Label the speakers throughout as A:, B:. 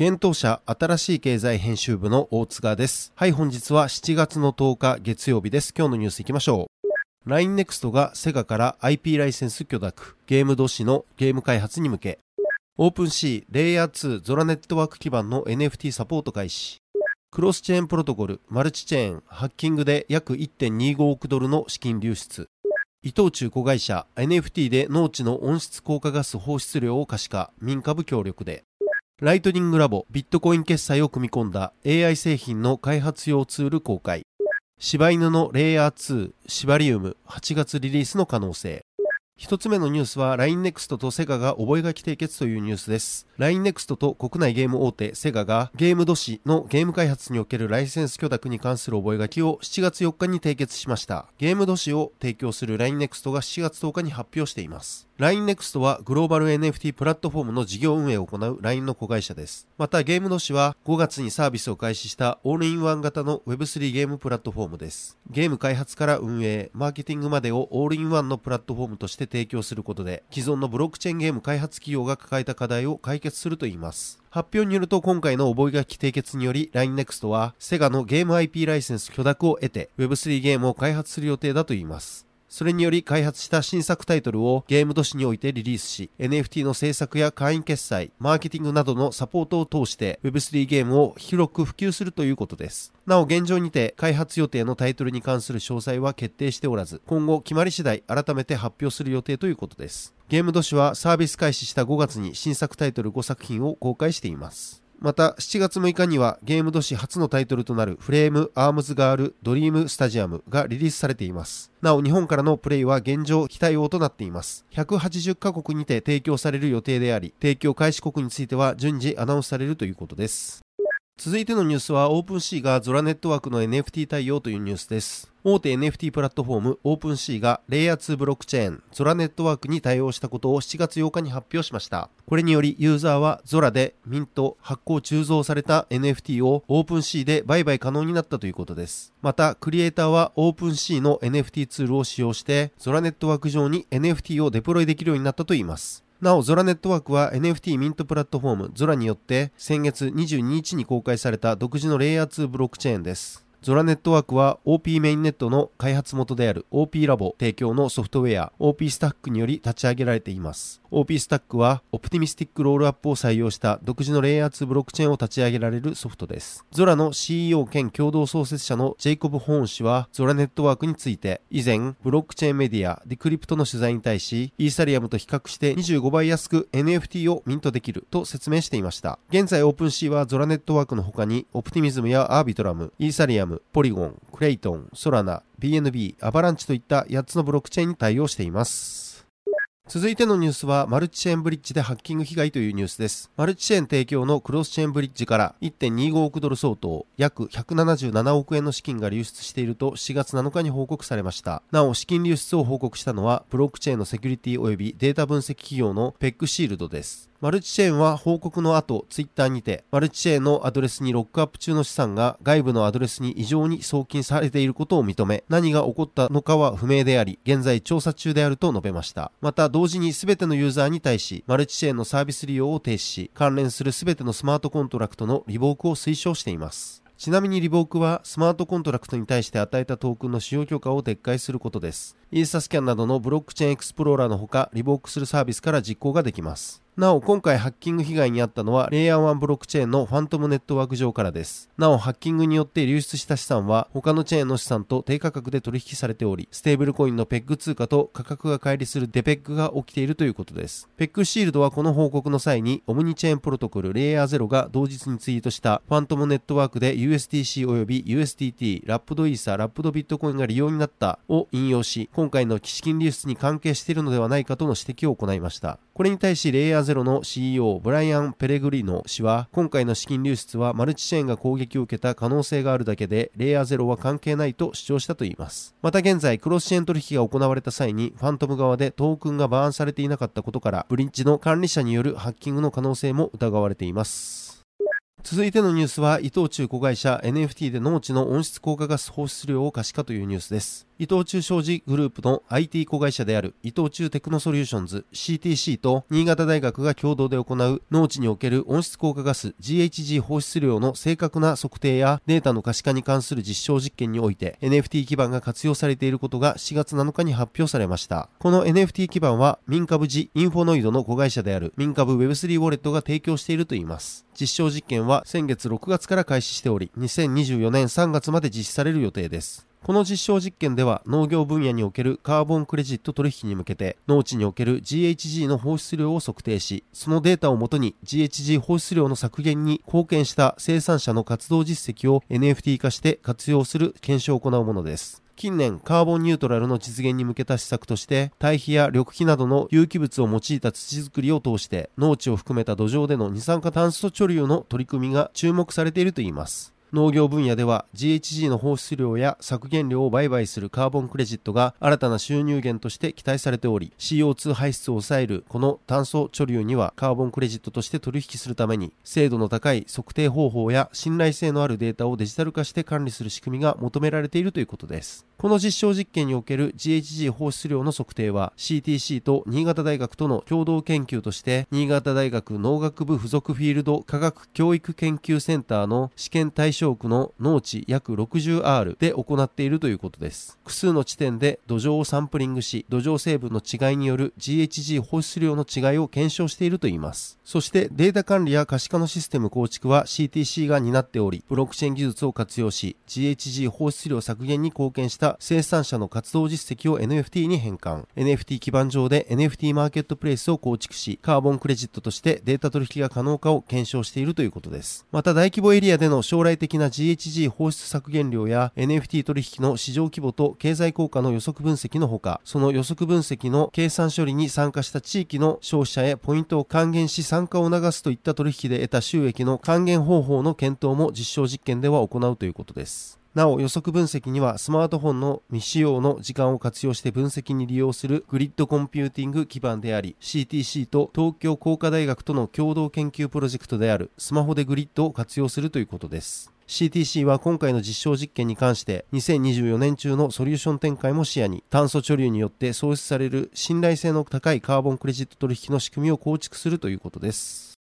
A: 現当社新しい経済編集部の大津川です。はい本日は7月の10日月曜日です。今日のニュースいきましょう。LINENEXT がセガから IP ライセンス許諾。ゲーム同士のゲーム開発に向け。オープン C レイヤー2ゾラネットワーク基盤の NFT サポート開始。クロスチェーンプロトコル、マルチチェーン、ハッキングで約1.25億ドルの資金流出。伊藤忠子会社、NFT で農地の温室効果ガス放出量を可視化、民株協力で。ライトニングラボ、ビットコイン決済を組み込んだ AI 製品の開発用ツール公開。柴犬のレイヤー2、シバリウム、8月リリースの可能性。一つ目のニュースは LINENEXT とセガが覚書締結というニュースです。LINENEXT と国内ゲーム大手セガがゲーム都市のゲーム開発におけるライセンス許諾に関する覚書を7月4日に締結しました。ゲーム都市を提供する LINENEXT が7月10日に発表しています。 LINE NEXT はグローバル NFT プラットフォームの事業運営を行う LINE の子会社です。また GAME DOSI は5月にサービスを開始したオールインワン型の Web3 ゲームプラットフォームです。ゲーム開発から運営、マーケティングまでをオールインワンのプラットフォームとして提供することで、既存のブロックチェーンゲーム開発企業が抱えた課題を解決するといいます。発表によると今回の覚書締結により LINENEXT はセガのゲーム IP ライセンス許諾を得て Web3 ゲームを開発する予定だといいます。それにより開発した新作タイトルをゲーム都市においてリリースし、NFT の制作や会員決済、マーケティングなどのサポートを通して Web3 ゲームを広く普及するということです。なお現状にて開発予定のタイトルに関する詳細は決定しておらず、今後決まり次第改めて発表する予定ということです。ゲーム都市はサービス開始した5月に新作タイトル5作品を公開しています。また7月6日にはゲーム都市初のタイトルとなるフレームアームズガールドリームスタジアムがリリースされています。なお日本からのプレイは現状期待用となっています。180カ国にて提供される予定であり、提供開始国については順次アナウンスされるということです。続いてのニュースは OpenC がゾラネットワークの NFT 対応というニュースです。大手 NFT プラットフォーム OpenC がレイヤー2ブロックチェーンゾラネットワークに対応したことを7月8日に発表しました。これによりユーザーはゾラでミント発行鋳造された NFT を OpenC で売買可能になったということです。またクリエイターは OpenC の NFT ツールを使用してゾラネットワーク上に NFT をデプロイできるようになったといいます。なお、ゾラネットワークは NFT ミントプラットフォームゾラによって先月22日に公開された独自のレイヤー2ブロックチェーンです。ゾラネットワークは OP メインネットの開発元である OP ラボ提供のソフトウェア OP スタックにより立ち上げられています。OP スタックはオプティミスティックロールアップを採用した独自のレイヤー2ブロックチェーンを立ち上げられるソフトです。ゾラの CEO 兼共同創設者のジェイコブ・ホーン氏はゾラネットワークについて以前ブロックチェーンメディアディクリプトの取材に対しイーサリアムと比較して25倍安く NFT をミントできると説明していました。現在 OpenC はゾラネットワークの他にオプティミズムやアービトラム、イーサリアム、ポリゴン、クレイトン、ソラナ、BNB、アバランチといった8つのブロックチェーンに対応しています。続いてのニュースは、マルチチェーンブリッジでハッキング被害というニュースです。マルチチェーン提供のクロスチェーンブリッジから1.25億ドル相当、約177億円の資金が流出していると4月7日に報告されました。なお、資金流出を報告したのは、ブロックチェーンのセキュリティ及びデータ分析企業の PeckShield です。マルチチェーンは報告の後、ツイッターにて、マルチチェーンのアドレスにロックアップ中の資産が外部のアドレスに異常に送金されていることを認め、何が起こったのかは不明であり、現在調査中であると述べました。また、同時に全てのユーザーに対し、マルチチェーンのサービス利用を停止し、関連する全てのスマートコントラクトのリボークを推奨しています。ちなみにリボークはスマートコントラクトに対して与えたトークンの使用許可を撤回することです。イーサスキャンなどのブロックチェーンエクスプローラーのほか、リボークするサービスから実行ができます。なお、今回ハッキング被害に遭ったのは、レイヤー1ブロックチェーンのファントムネットワーク上からです。なお、ハッキングによって流出した資産は、他のチェーンの資産と低価格で取引されており、ステーブルコインのペッグ通貨と価格が乖離するデペッグが起きているということです。 PeckShield はこの報告の際に、オムニチェーンプロトコルレイヤー0が同日にツイートしたファントムネットワークで USDC 及び USDT、ラップドイーサ、ラップドビットコインが利用になったを引用し、今回の資金流出に関係しているのではないかとの指摘を行いました。これに対しレイヤー0の CEO ブライアン・ペレグリノ氏は今回の資金流出はマルチチェーンが攻撃を受けた可能性があるだけでレイヤー0は関係ないと主張したといいます。また現在クロスチェーン取引が行われた際にファントム側でトークンがバーンされていなかったことからブリッジの管理者によるハッキングの可能性も疑われています。続いてのニュースは伊藤忠子会社 NFT で農地の温室効果ガス放出量を可視化というニュースです。伊藤忠商事グループの IT 子会社である伊藤忠テクノソリューションズ CTC と新潟大学が共同で行う農地における温室効果ガス GHG 放出量の正確な測定やデータの可視化に関する実証実験において NFT 基盤が活用されていることが4月7日に発表されました。この NFT 基盤は民株時インフォノイドの子会社である民株 Web3 ウォレットが提供しているといいます。実証実験は先月6月から開始しており、2024年3月まで実施される予定です。この実証実験では農業分野におけるカーボンクレジット取引に向けて農地における GHG の放出量を測定し、そのデータをもとに GHG 放出量の削減に貢献した生産者の活動実績を NFT 化して活用する検証を行うものです。近年カーボンニュートラルの実現に向けた施策として堆肥や緑肥などの有機物を用いた土作りを通して農地を含めた土壌での二酸化炭素貯留の取り組みが注目されているといいます農業分野では GHG の放出量や削減量を売買するカーボンクレジットが新たな収入源として期待されており CO2 排出を抑えるこの炭素貯留にはカーボンクレジットとして取引するために精度の高い測定方法や信頼性のあるデータをデジタル化して管理する仕組みが求められているということです。この実証実験における GHG 放出量の測定は CTC と新潟大学との共同研究として新潟大学農学部附属フィールド科学教育研究センターの試験対象区の農地約 60R で行っているということです。複数の地点で土壌をサンプリングし土壌成分の違いによる GHG 放出量の違いを検証しているといいます。そしてデータ管理や可視化のシステム構築は CTC が担っておりブロックチェーン技術を活用し GHG 放出量削減に貢献した生産者の活動実績を NFT に変換 NFT 基盤上で NFT マーケットプレイスを構築しカーボンクレジットとしてデータ取引が可能かを検証しているということですまた大規模エリアでの将来的な GHG 放出削減量や NFT 取引の市場規模と経済効果の予測分析のほかその予測分析の計算処理に参加した地域の消費者へポイントを還元し参加を促すといった取引で得た収益の還元方法の検討も実証実験では行うということです。なお予測分析にはスマートフォンの未使用の時間を活用して分析に利用するグリッドコンピューティング基盤であり CTC と東京工科大学との共同研究プロジェクトであるスマホでグリッドを活用するということです。CTC は今回の実証実験に関して2024年中のソリューション展開も視野に炭素貯留によって創出される信頼性の高いカーボンクレジット取引の仕組みを構築するということです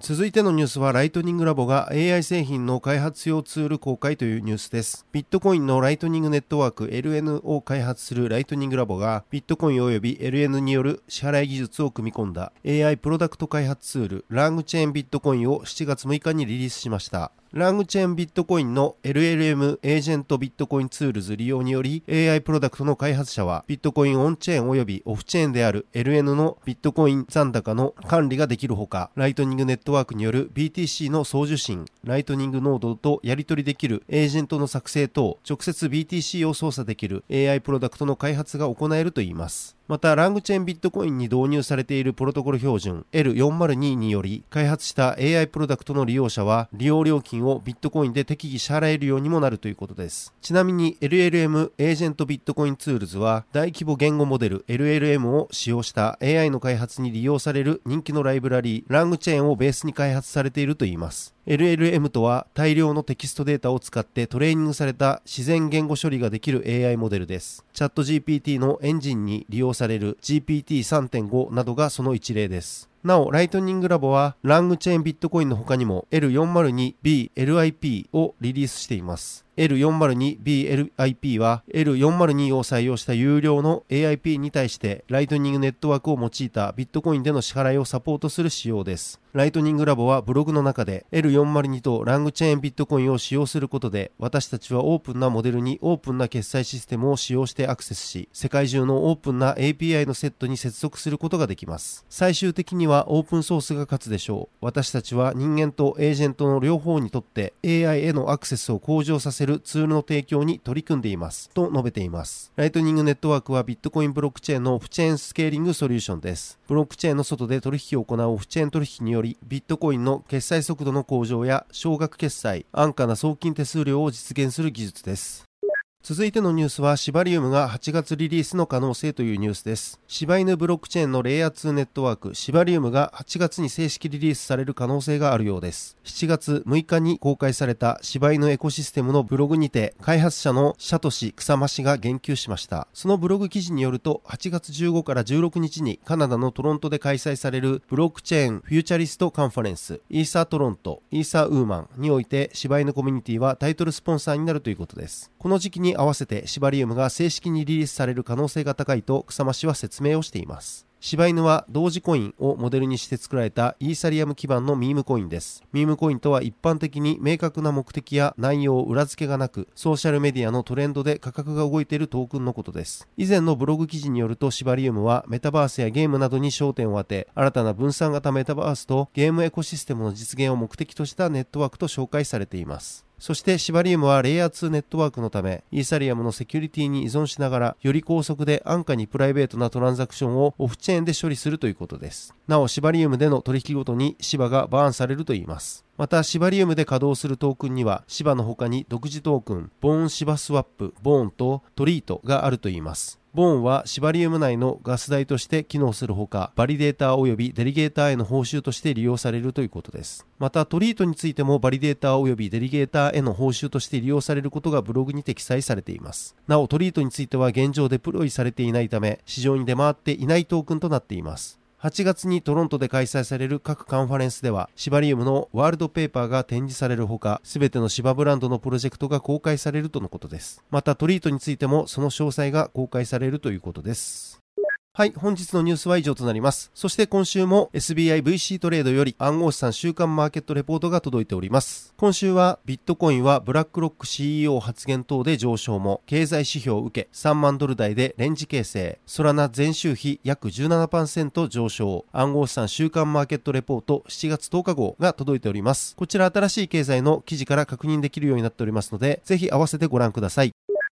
A: 続いてのニュースはライトニングラボが AI 製品の開発用ツール公開というニュースです。ビットコインのライトニングネットワーク LN を開発するライトニングラボがビットコイン及び LN による支払い技術を組み込んだ AI プロダクト開発ツール LangChainBitcoin を7月6日にリリースしました。 LangChainBitcoin の LLM エージェントビットコインツールズ利用により AI プロダクトの開発者はビットコインオンチェーン及びオフチェーンである LN のビットコイン残高の管理ができるほかライトニングネットワークによる BTC の送受信ライトニングノードとやり取りできるエージェントの作成等直接 BTC を操作できる AI プロダクトの開発が行えるといいます。また、 LangChainBitcoin に導入されているプロトコル標準 L402 により開発した AI プロダクトの利用者は利用料金をビットコインで適宜支払えるようにもなるということです。ちなみに LLM エージェントビットコインツールズは大規模言語モデル LLM を使用した AI の開発に利用される人気のライブラリー LangChain をベースに開発されているといいます。LLM とは大量のテキストデータを使ってトレーニングされた自然言語処理ができる AI モデルです。チャット GPT のエンジンに利用される GPT3.5 などがその一例です。なお、ライトニングラボはラングチェーンビットコインの他にも L402B LIP をリリースしています。L402BLIP は L402 を採用した有料の AIP に対してライトニングネットワークを用いたビットコインでの支払いをサポートする仕様です。ライトニングラボはブログの中で L402 とラングチェーンビットコインを使用することで私たちはオープンなモデルにオープンな決済システムを使用してアクセスし世界中のオープンな API のセットに接続することができます。最終的にはオープンソースが勝つでしょう。私たちは人間とエージェントの両方にとって AI へのアクセスを向上させるツールの提供に取り組んでいます。と述べています。ライトニングネットワークはビットコインブロックチェーンのオフチェーンスケーリングソリューションです。ブロックチェーンの外で取引を行うオフチェーン取引により、ビットコインの決済速度の向上や少額決済、安価な送金手数料を実現する技術です。続いてのニュースはシバリウムが8月リリースの可能性というニュースです。柴犬ブロックチェーンのレイヤー2ネットワークシバリウムが8月に正式リリースされる可能性があるようです。7月6日に公開された柴犬エコシステムのブログにて開発者のシャトシ草間氏が言及しました。そのブログ記事によると8月15から16日にカナダのトロントで開催されるブロックチェーンフューチャリストカンファレンス ETHToronto ETHWomen において柴犬コミュニティはタイトルスポンサーになるということです。この時期に合わせてシバリウムが正式にリリースされる可能性が高いと草間氏は説明をしています。柴犬はドージコインをモデルにして作られたイーサリアム基盤のミームコインです。ミームコインとは一般的に明確な目的や内容、裏付けがなく、ソーシャルメディアのトレンドで価格が動いているトークンのことです。以前のブログ記事によるとシバリウムはメタバースやゲームなどに焦点を当て、新たな分散型メタバースとゲームエコシステムの実現を目的としたネットワークと紹介されています。そしてシバリウムはレイヤー2ネットワークのため、イーサリアムのセキュリティに依存しながら、より高速で安価にプライベートなトランザクションをオフチェーンで処理するということです。なお、シバリウムでの取引ごとにシバがバーンされるといいます。また、シバリウムで稼働するトークンには、シバの他に独自トークン、ボーンシバスワップ、ボーンとトリートがあるといいます。ボーンはシバリウム内のガス代として機能するほか、バリデーター及びデリゲーターへの報酬として利用されるということです。また、トリートについてもバリデーター及びデリゲーターへの報酬として利用されることがブログにて記載されています。なお、トリートについては現状デプロイされていないため、市場に出回っていないトークンとなっています。8月にトロントで開催される各カンファレンスでは、シバリウムのワールドペーパーが展示されるほか、すべてのシバブランドのプロジェクトが公開されるとのことです。またトリートについてもその詳細が公開されるということです。はい、本日のニュースは以上となります。そして今週も SBIVC トレードより暗号資産週間マーケットレポートが届いております。今週はビットコインはブラックロック CEO 発言等で上昇も、経済指標を受け3万ドル台でレンジ形成、ソラナ前週比約17%上昇、暗号資産週間マーケットレポート7月10日号が届いております。こちら新しい経済の記事から確認できるようになっておりますので、ぜひ合わせてご覧ください。